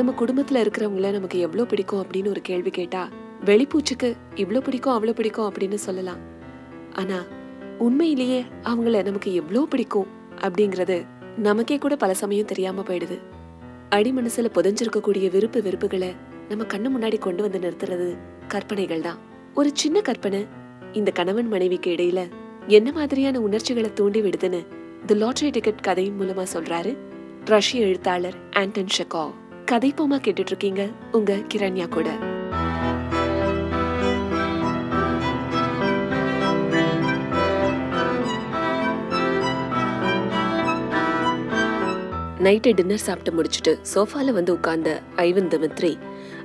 நம்ம குடும்பத்துல இருக்கிறவங்கள நமக்கு எவ்வளவு பிடிக்கும் அப்படின்னு ஒரு கேள்வி கேட்டா வெளிப்பூச்சுக்கு இவ்ளோ பிடிக்கும் அவ்வளவு பிடிக்கும் அப்படின்னு சொல்லலாம். ஆனா உண்மையிலேயே அவங்கள நமக்கு எவ்வளோ பிடிக்கும் அப்படிங்கறது நமக்கே கூட பல சமயம் தெரியாம போயிடுது. அடி மனசுல புதஞ்சிருக்கக்கூடிய விருப்பு வெறுப்புகளை நம்ம கண்ணு முன்னாடி கொண்டு வந்து நிறுத்துறது கற்பனைகள் தான். ஒரு சின்ன கற்பனை இந்த கணவன் மனைவிக்கு இடையில என்ன மாதிரியான உணர்ச்சிகளை தூண்டி விடுதுன்னு தி லாட்ரி டிக்கெட் கதையின் மூலமா சொல்றாரு ரஷ்ய எழுத்தாளர் ஆண்டன் ஷெகாவ் கதை போமா கேட்டுட்டு இருக்கீங்க உங்க கிரண்யா கூட. நைட்டு டின்னர் சாப்பிட்டு முடிச்சுட்டு சோஃபால வந்து உட்கார்ந்த ஐவன் தமித்ரி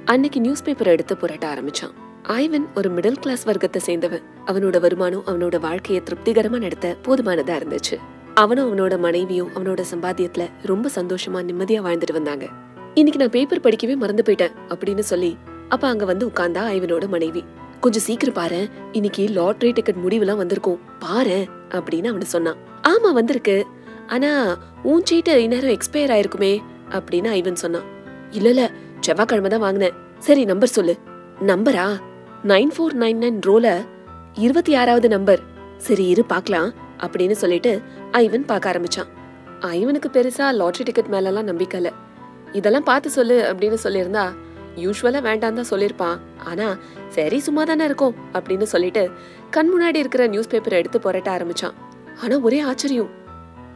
அன்னைக்கு நியூஸ் பேப்பர் எடுத்து புரட்ட ஆரம்பிச்சான். ஐவன் ஒரு மிடில் கிளாஸ் வர்க்கத்தை சேர்ந்தவன். அவனோட வருமானம் அவனோட வாழ்க்கையை திருப்திகரமா நடத்த போதுமானதா இருந்துச்சு. அவனும் அவனோட மனைவியும் அவனோட சம்பாத்தியத்துல ரொம்ப சந்தோஷமா நிம்மதியா வாழ்ந்துட்டு வந்தாங்க. இன்னைக்கு நான் பேப்பர் படிக்கவே மறந்து போயிட்டேன் அப்படின்னு சொல்லி அப்ப அங்க வந்து உட்கார்ந்தா ஐவனோட மனைவி. கொஞ்சம் சீக்கிரம் பாரு இன்னைக்கு லாட்டரி டிக்கெட் முடிவுலாம் வந்திருக்கும் பாரு அப்படின்னு அவனு சொன்னான். ஆமா வந்திருக்கு. ஆனா உன் சீட்டு இந்நேரம் எக்ஸ்பயர் ஆயிருக்குமே அப்படின்னு ஐவன் சொன்னான். இல்ல இல்ல செவ்வாய்க்கிழமை தான் வாங்கினேன். சரி நம்பர் சொல்லு. நம்பரா? நைன் ஃபோர் நைன் நைன் ரோல இருபத்தி ஆறாவது நம்பர் சரி இரு பார்க்கலாம் அப்படின்னு சொல்லிட்டு ஐவன் பார்க்க ஆரம்பிச்சான். ஐவனுக்கு பெருசா லாட்ரி டிக்கெட் மேலலாம் நம்பிக்கை இதெல்லாம் பார்த்து சொல்லு அப்படின்னு சொல்லியிருந்தா யூஸ்வலா வேண்டாம் தான் சொல்லியிருப்பான். ஆனா சரி சும்மா தானே இருக்கும் அப்படின்னு சொல்லிட்டு கண் முன்னாடி இருக்கிற நியூஸ் பேப்பரை எடுத்து புரட்ட ஆரம்பிச்சான். ஆனா ஒரே ஆச்சரியம்.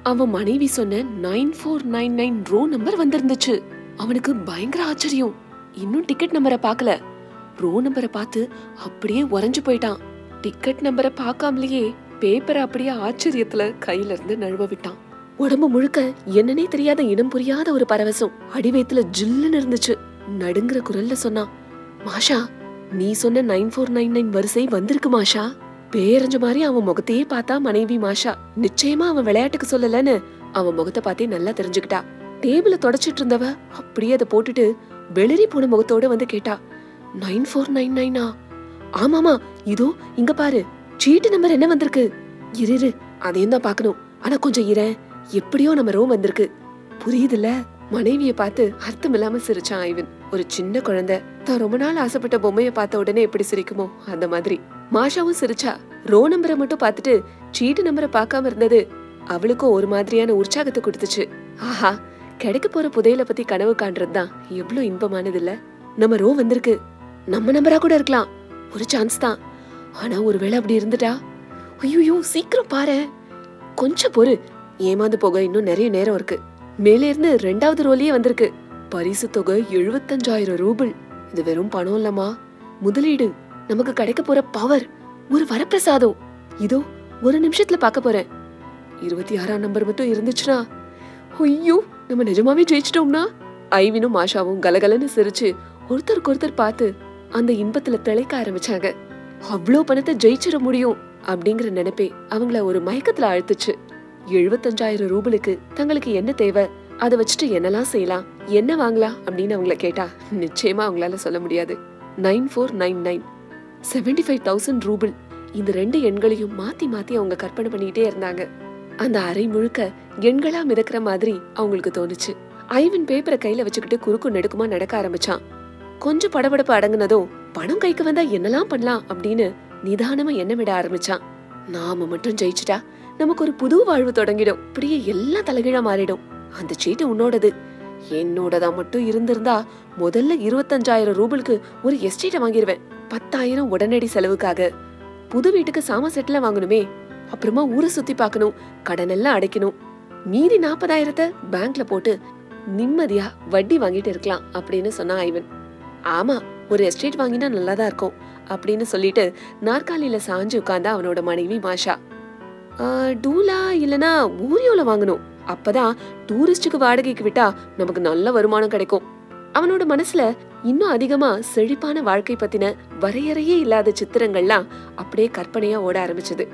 அவன் மனைவி சொன்ன nine four nine nine row number வந்திருந்துச்சு. அவனுக்கு பயங்கர ஆச்சரியம். இன்னும் டிக்கெட் நம்பரை பார்க்கல. ரோ நம்பரை பார்த்து அப்படியே உறைஞ்சு போயிட்டான். டிக்கெட் நம்பரை பார்க்காமலேயே பேப்பரை அப்படியே ஆச்சரியத்துல கையில இருந்து நழுவ விட்டான். உடம்பு முழுக்க என்னன்னே தெரியாத இனம் புரியாத ஒரு பரவசம். அடிவயத்துல ஜில்லுன்னு இருந்துச்சு. நடுங்குற குரல்ல சொன்னான் மாஷா நீ சொன்ன நைன் ஃபோர் நைன் நைன் வரிசை வந்திருக்கு மாஷா. பேரஞ்ச மாதிரி அவன் முகத்தையே பார்த்தா மனைவி மாஷா. நிச்சயமா அவன் விளையாட்டுக்கு சொல்லலன்னு அவன் முகத்தை பார்த்தே நல்லா தெரிஞ்சுக்கிட்டா. டேபிள தொடச்சிட்டு இருந்தவ அப்படியே அதை போட்டுட்டு வெளிரி போன முகத்தோட வந்து கேட்டா நைன் ஃபோர் நைன் நைனா? ஆமாமா இதோ இங்க பாரு. சீட்டு நம்பர் என்ன வந்திருக்கு? இரு இரு. அதையும் தான் பாக்கணும் ஆனா கொஞ்சம் இரேன் எப்படியோ நம்ம ரோ வந்திருக்கு. புரியுதுல்ல? மனைவிய பார்த்து அர்த்தம் இல்லாம சிரிச்சான் ஐவன். ஒரு சின்ன குழந்தை. தான் ரொம்ப நாள் ஆசைப்பட்ட பொம்மைய பார்த்த உடனே எப்படி சிரிக்குமோ அந்த மாதிரி. மாஷாவும் சிரிச்சா. ரோ நம்பரை மட்டும் பார்த்துட்டு சீட்டு நம்பரை பார்க்காம இருந்தது அவளுக்கும் ஒரு மாதிரியான உற்சாகத்தை கொடுத்துச்சு. ஆஹா கிடைக்க போற புதையல பத்தி கனவு காண்றது தான் எவ்வளவு இன்பமானது இல்ல நம்ம ரோ வந்திருக்கு. நம்ம நம்பரா கூட இருக்கலாம். ஒரு சான்ஸ் தான். ஆனா ஒருவேளை அப்படி இருந்துட்டா? ஐயோ சீக்கிரம் பாரு கொஞ்சம் பொறு. ஏமாந்து போக இன்னும் நிறைய நேரம் இருக்கு. மேலே இருந்து ரெண்டாவது ரோலியே வந்திருக்கு. பரிசு தொகை எழுபத்தஞ்சாயிரம் ரூபிள் இது வெறும் பணம் இல்லம்மா. முதலீடு. நமக்கு கிடைக்க போற பவர் ஒரு வரப்பிரசாதம். இதோ ஒரு நிமிஷத்துல பார்க்க போறேன். இருபத்தி ஆறாம் நம்பர் மட்டும் இருந்துச்சுன்னா. ஐயோ நம்ம நிஜமாவே ஜெயிச்சிட்டோம்னா? ஐவினும் மாஷாவும் கலகலன்னு சிரிச்சு ஒருத்தருக்கு ஒருத்தர் பார்த்து அந்த இன்பத்துல திளைக்க ஆரம்பிச்சாங்க. அவ்வளோ பணத்தை ஜெயிச்சிட முடியும் அப்படிங்கிற நினைப்பே அவங்கள ஒரு மயக்கத்துல அழுத்துச்சு எழுபத்தஞ்சாயிரம் ரூபலுக்கு தங்களுக்கு என்ன தேவை? அதை வச்சுட்டு என்னெல்லாம் செய்யலாம்? என்ன வாங்கலாம்? அப்படின்னு அவங்கள கேட்டா நிச்சயமா அவங்களால சொல்ல முடியாது. Nine four nine nine. Seventy five thousand ruble இந்த ரெண்டு எண்களையும் மாத்தி மாத்தி அவங்க கற்பனை பண்ணிட்டே இருந்தாங்க. அந்த அறை முழுக்க எண்களா மிதக்கிற மாதிரி அவங்களுக்கு தோணுச்சு. ஐவன் பேப்பரை கையில வச்சுக்கிட்டு குறுக்கு நெடுக்குமா நடக்க ஆரம்பிச்சான். கொஞ்சம் படபடப்பு அடங்குனதும் பணம் கைக்கு வந்தா என்னெல்லாம் பண்ணலாம் அப்படின்னு நிதானமா எண்ணமிட ஆரம்பிச்சான். நாம மட்டும் ஜெயிச்சுட்டா நமக்கு ஒரு புது வாழ்வு தொடங்கிடும். இப்படியே எல்லாம் தலைகீழா மாறிடும். அந்த சீட்டு உன்னோடது. என்னோடதா மட்டும் இருந்திருந்தா முதல்ல இருபத்தஞ்சாயிரம் ரூபலுக்கு ஒரு எஸ்டேட்டை வாங்கிருவேன். பத்தாயிரம் உடனடி செலவுக்காக. புது வீட்டுக்கு சாம செட்டில் வாங்கணுமே. அப்புறமா ஊரை சுத்தி பார்க்கணும். கடன் எல்லாம் அடைக்கணும். மீதி நாற்பதாயிரத்தை பேங்க்ல போட்டு நிம்மதியா வட்டி வாங்கிட்டு இருக்கலாம் அப்படின்னு சொன்னா ஐவன். ஆமா ஒரு எஸ்டேட் வாங்கினா நல்லாதான் இருக்கும். அப்படின்னு சொல்லிட்டு நாற்காலியில சாஞ்சு உட்கார்ந்தா அவனோட மனைவி மாஷா. டூலா இல்லனா ஊரியோல வாங்கணும். அப்பதான் டூரிஸ்டுக்கு வாடகைக்கு விட்டா நமக்கு நல்ல வருமானம் கிடைக்கும். அவனோட மனசுல இன்னும் அதிகமா செழிப்பான வாழ்க்கை பத்தின வரையறையே இல்லாத சித்திரங்கள்லாம் அப்படியே கற்பனையா ஓட ஆரம்பிச்சது.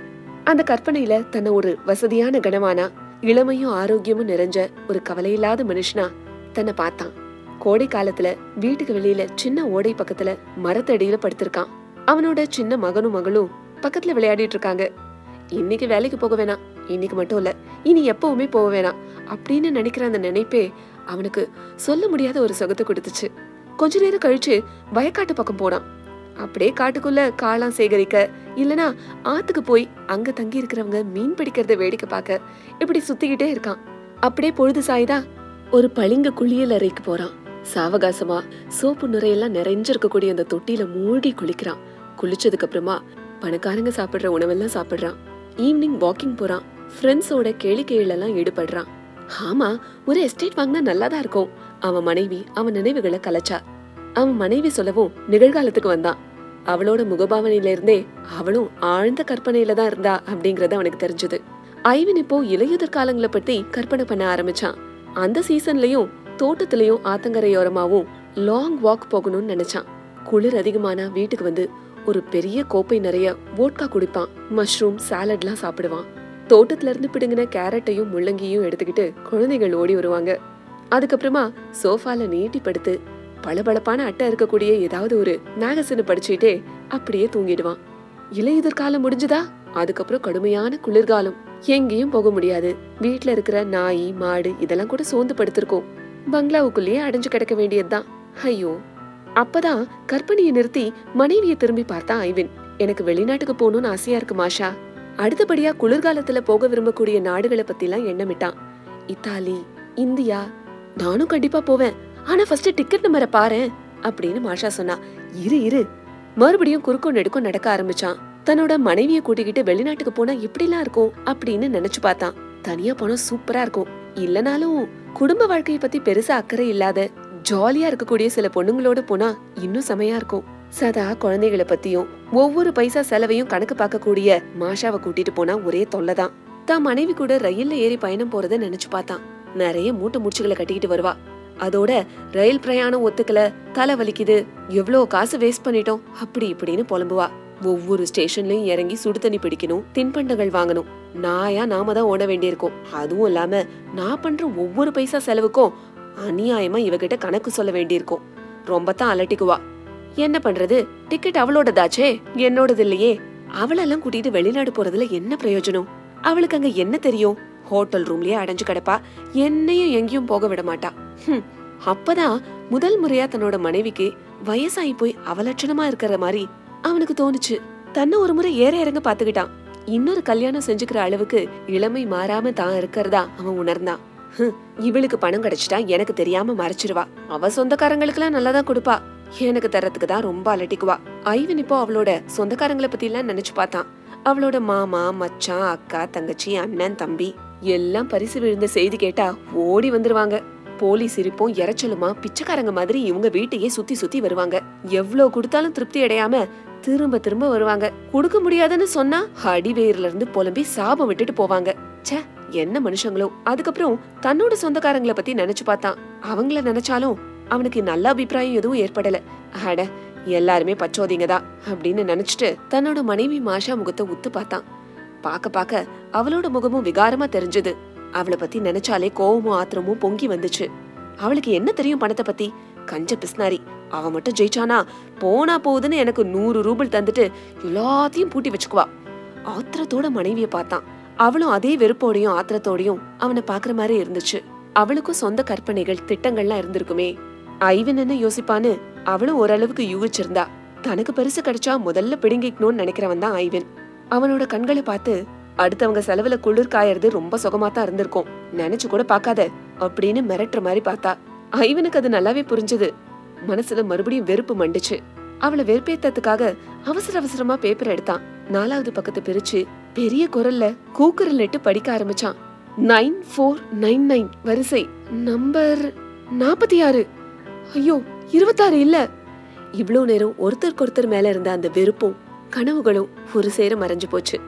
அந்த கற்பனையில தன்னை ஒரு வசதியான கனமானா இளமையும் ஆரோக்கியமும் நிறைஞ்ச ஒரு கவலையில்லாத மனுஷனா தன்னை பார்த்தான். கோடை காலத்துல வீட்டுக்கு வெளியில சின்ன ஓடை பக்கத்துல மரத்தடியில படுத்திருக்கான். அவனோட சின்ன மகனும் மகளும் பக்கத்துல விளையாடிட்டு இருக்காங்க இன்னைக்கு வேலைக்கு போக வேணாம். இன்னைக்கு மட்டும் இல்ல இனி எப்பவுமே போக வேணாம் அப்படின்னு நினைக்கிற அந்த நினைப்பே அவனுக்கு சொல்ல முடியாத ஒரு சுகத்தை கொடுத்துச்சு. கொஞ்ச நேரம் கழிச்சு வயக்காட்டு பக்கம் போனான். அப்படியே காட்டுக்குள்ள காளாம் சேகரிக்க இல்லனா ஆத்துக்கு போய் அங்க தங்கி இருக்கிறவங்க மீன் பிடிக்கிறத வேடிக்கை பார்க்க இப்படி சுத்திக்கிட்டே இருக்கான். அப்படியே பொழுது சாயுதா ஒரு பளிங்கு குளியல் அறைக்கு போறான். சாவகாசமா சோப்பு நுரையெல்லாம் நிறைஞ்சிருக்கக்கூடிய அந்த தொட்டியில மூழ்கி குளிக்கிறான். குளிச்சதுக்கு அப்புறமா பணக்காரங்க சாப்பிடுற உணவெல்லாம் சாப்பிடுறான். ஈவினிங் வாக்கிங் போறான். ஃப்ரெண்ட்ஸோட கேளிக்கையிலெல்லாம் ஈடுபடுறான். ஆமா ஒரு எஸ்டேட் வாங்கினா நல்லாதான் இருக்கும். அவன் மனைவி அவன் நினைவுகளை கலைச்சா. அவன் மனைவி சொல்லவும் நிகழ்காலத்துக்கு வந்தான். அவளோட முகபாவனையில இருந்தே அவளும் ஆழ்ந்த கற்பனையில தான் இருந்தா அப்படிங்கறது அவனுக்கு தெரிஞ்சது. ஐவன் இப்போ இலையுதிர் காலங்களை பத்தி கற்பனை பண்ண ஆரம்பிச்சான். அந்த சீசன்லயும் தோட்டத்திலயும் ஆத்தங்கரையோரமாவும் லாங் வாக் போகணும்னு நினைச்சான். குளிர் அதிகமானா வீட்டுக்கு வந்து ஒரு பெரிய கோப்பை நிறைய வோட்கா குடிப்பான். மஷ்ரூம் சாலட்லாம் சாப்பிடுவான். தோட்டத்துல இருந்து பிடுங்கின கேரட்டையும் முள்ளங்கியும் எடுத்துக்கிட்டு குழந்தைகள் ஓடி வருவாங்க. அதுக்கப்புறமா சோஃபால நீட்டி படுத்து பளபளப்பான அட்டை இருக்கக்கூடிய ஏதாவது ஒரு மேகசின் படிச்சுட்டே அப்படியே தூங்கிடுவான். இலையுதிர் காலம் முடிஞ்சுதா? அதுக்கப்புறம் கடுமையான குளிர்காலம். எங்கேயும் போக முடியாது. வீட்ல இருக்கிற நாய் மாடு இதெல்லாம் கூட சோர்ந்து படுத்திருக்கோம். பங்களாவுக்குள்ளேயே அடைஞ்சு கிடக்க வேண்டியதுதான். ஐயோ அப்பதான் கற்பனையை நிறுத்தி மனைவியை திரும்பி பார்த்தான் ஐவின். எனக்கு வெளிநாட்டுக்கு போகணும்னு ஆசையா இருக்கு மாஷா. அடுத்தபடியா குளிர்காலத்துல போக விரும்பக்கூடிய நாடுகளை பத்திலாம் எண்ணமிட்டான். இத்தாலி இந்தியா நானும் கண்டிப்பா போவேன். ஆனா ஃபர்ஸ்ட் டிக்கெட் நம்பரை பாரு அப்படின்னு மாஷா சொன்னா. இரு இரு. மறுபடியும் குறுக்கும் நெடுக்கும் நடக்க ஆரம்பிச்சான். தன்னோட மனைவிய கூட்டிக்கிட்டு வெளிநாட்டுக்கு போனா எப்படிலாம் இருக்கும் அப்படின்னு நினைச்சு பார்த்தான். தனியா போனா சூப்பரா இருக்கும். இல்லனாலும் குடும்ப வாழ்க்கைய பத்தி பெருசா அக்கறை இல்லாத ஜாலியா இருக்கக்கூடிய சில பொண்ணுங்களோட போனா இன்னும் செமையா இருக்கும். சதா குழந்தைகளை பத்தியும் ஒவ்வொரு பைசா செலவையும் கணக்கு பார்க்கக்கூடிய மாஷாவை கூட்டிட்டு போனா ஒரே தொல்லைதான். தான் மனைவி கூட ரயில்ல ஏறி பயணம் போறத நினைச்சு பார்த்தான். நிறைய மூட்டை முடிச்சுகளை கட்டிக்கிட்டு வருவா. அதோட ரயில் பிரயாணம் ஒத்துக்கல தலை வலிக்குது எவ்வளோ காசு வேஸ்ட் பண்ணிட்டோம் அப்படி இப்படின்னு புலம்புவா. ஒவ்வொரு ஸ்டேஷன்லயும் இறங்கி சுடு தண்ணி பிடிக்கணும் தின்பண்டங்கள் வாங்கணும். நாயா நாம தான் ஓட வேண்டியிருக்கும். அதுவும் இல்லாம நான் பண்ற ஒவ்வொரு பைசா செலவுக்கும் அநியாயமா இவகிட்ட கணக்கு சொல்ல வேண்டியிருக்கும். ரொம்ப தான் அலட்டிக்குவா. என்ன பண்றது? டிக்கெட் அவளோடதாச்சே? என்னோடது இல்லையே அவளெல்லாம் கூட்டிட்டு வெளிநாடு போறதுல என்ன பிரயோஜனம்? அவளுக்கு அங்க என்ன தெரியும்? ஹோட்டல் ரூம்லயே அடைஞ்சு கிடப்பா. என்னையும் எங்கேயும் போக விட மாட்டா. அப்பதான் முதல் முறையா தன்னோட மனைவிக்கு வயசாகி போய் அவலட்சணமா இருக்கிற மாதிரி அவனுக்கு தோணுச்சு. தன்னை ஒரு முறை ஏற இறங்க பாத்துக்கிட்டான். இன்னொரு கல்யாணம் செஞ்சுக்கிற அளவுக்கு இளமை மாறாம தான் இருக்கிறதா அவன் உணர்ந்தான். இவளுக்கு பணம் கிடைச்சிட்டா எனக்கு தெரியாம மறைச்சிருவா. அவ சொந்தக்காரங்களுக்கெல்லாம் நல்லா தான் கொடுப்பா. எனக்கு தரத்துக்கு தான் ரொம்ப அலட்டிக்குவா. ஐவன் இப்போ அவளோட சொந்தக்காரங்களை பத்தி எல்லாம் நினைச்சு பார்த்தான். அவளோட மாமா மச்சான் அக்கா தங்கச்சி அண்ணன் தம்பி எல்லாம் பரிசு விழுந்த செய்தி கேட்டா ஓடி வந்துருவாங்க. போலீஸ் இருப்போம் இறைச்சலுமா பிச்சைக்காரங்க மாதிரி இவங்க வீட்டையே சுத்தி சுத்தி வருவாங்க. எவ்வளவு கொடுத்தாலும் திருப்தி அடையாம திரும்ப திரும்ப வருவாங்க. கொடுக்க முடியாதுன்னு சொன்னா அடிவேர்ல இருந்து புலம்பி சாபம் விட்டுட்டு போவாங்க. ச்சே என்ன மனுஷங்களோ. அதுக்கப்புறம் தன்னோட சொந்தக்காரங்கள பத்தி நினைச்சு பார்த்தான் அவங்கள நினைச்சாலும் அவனுக்கு நல்ல அபிப்பிராயம் எதுவும் ஏற்படல. அட எல்லாருமே பச்சோதிங்க தான் அப்படின்னு நினைச்சிட்டு தன்னோட மனைவி மாஷா முகத்தை உத்து பார்த்தான் பாக்க பாக்க அவளோட முகமும் விகாரமா தெரிஞ்சது. அவளை பத்தி நினைச்சாலே கோவமும் ஆத்திரமும் பொங்கி வந்துச்சு. அவளுக்கு என்ன தெரியும் பணத்தை பத்தி? கஞ்ச பிஸ்னாரி. அவ மட்டும் ஜெயிச்சானா? போனா போகுதுன்னு எனக்கு நூறு ரூபல் தந்துட்டு எல்லாத்தையும் பூட்டி வச்சுக்குவா. ஆத்திரத்தோட மனைவிய பார்த்தான். அவளும் அதே வெறுப்போடையும் ஆத்திரத்தோடையும் அவனை பாக்குற மாதிரி இருந்துச்சு. அவளுக்கும் சொந்த கற்பனைகள் திட்டங்கள்லாம் இருந்திருக்குமே. ஐவன் என்ன யோசிப்பான்னு அவளும் ஓரளவுக்கு யூகிச்சிருந்தா. தனக்கு பரிசு கிடைச்சா முதல்ல பிடுங்கிக்கணும்னு நினைக்கிறவன் தான் ஐவன். அவனோட கண்களை பார்த்து அடுத்தவங்க செலவுல குளிர் காயறது ரொம்ப சுகமா தான் இருந்திருக்கும். நினைச்சு கூட பாக்காத அப்படின்னு மிரட்டுற மாதிரி பார்த்தா. ஐவனுக்கு அது நல்லாவே புரிஞ்சது. மனசுல மறுபடியும் வெறுப்பு மண்டுச்சு. அவளை வெறுப்பேத்ததுக்காக அவசர அவசரமா பேப்பர் எடுத்தான். நாலாவது பக்கத்தை பிரிச்சு பெரிய குரல்ல கூக்குரல் இட்டு படிக்க ஆரம்பிச்சான். நைன் ஃபோர் நைன் நைன் வரிசை. நம்பர் நாற்பத்தி ஆறு ஐயோ இருபத்தாறு இல்ல. இவ்வளோ நேரம் ஒருத்தருக்கு ஒருத்தர் மேல இருந்த அந்த வெறுப்பும் கனவுகளும் ஒரு சேர மறைஞ்சு போச்சு.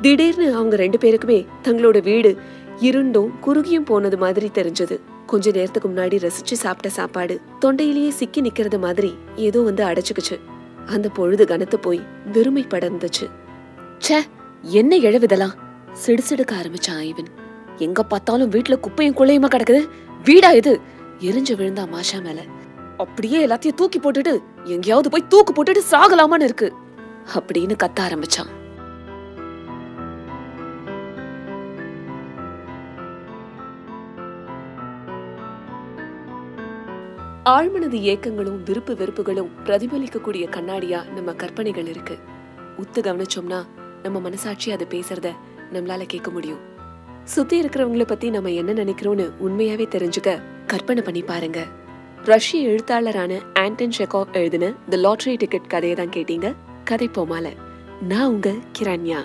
திடீர்னு அவங்க ரெண்டு பேருக்குமே தங்களோட வீடு இருண்டும் குறுகியும் போனது மாதிரி தெரிஞ்சது. கொஞ்ச நேரத்துக்கு முன்னாடி ரசிச்சு சாப்பிட்ட சாப்பாடு தொண்டையிலேயே சிக்கி நிக்கிறது மாதிரி ஏதோ வந்து அடைச்சுக்குச்சு. அந்த பொழுது கனத்து போய் வெறுமை படர்ந்துச்சு. ச்சே என்ன இழவுதெல்லாம் சிடுசிடுக்க ஆரம்பிச்சான் ஐவன். எங்க பார்த்தாலும் வீட்டுல குப்பையும் குள்ளையுமா கிடக்குது? வீடா இது? எரிஞ்சு விழுந்தா மாஷா மேல. அப்படியே எல்லாத்தையும் தூக்கி போட்டுட்டு எங்கேயாவது போய் தூக்கு போட்டுட்டு சாகலாமான்னு இருக்கு. அப்படின்னு கத்த ஆரம்பிச்சான். ஆழ்மனது ஏக்கங்களும் விருப்பு வெறுப்புகளும் பிரதிபலிக்கக்கூடிய கண்ணாடியா நம்ம கற்பனைகள் இருக்கு. உத்து கவனிச்சோம்னா நம்ம மனசாட்சி அதை பேசுறத நம்மளால கேட்க முடியும். சுத்தி இருக்கிறவங்கள பத்தி நம்ம என்ன நினைக்கிறோம்னு உண்மையாவே தெரிஞ்சுக்க கற்பனை பண்ணி பாருங்க. ரஷ்ய எழுத்தாளரான ஆண்டன் ஷெகாவ் எழுதின த லாட்டரி டிக்கெட் கதையை தான் கேட்டீங்க? கதை போமால. நான் உங்க கிரண்யா.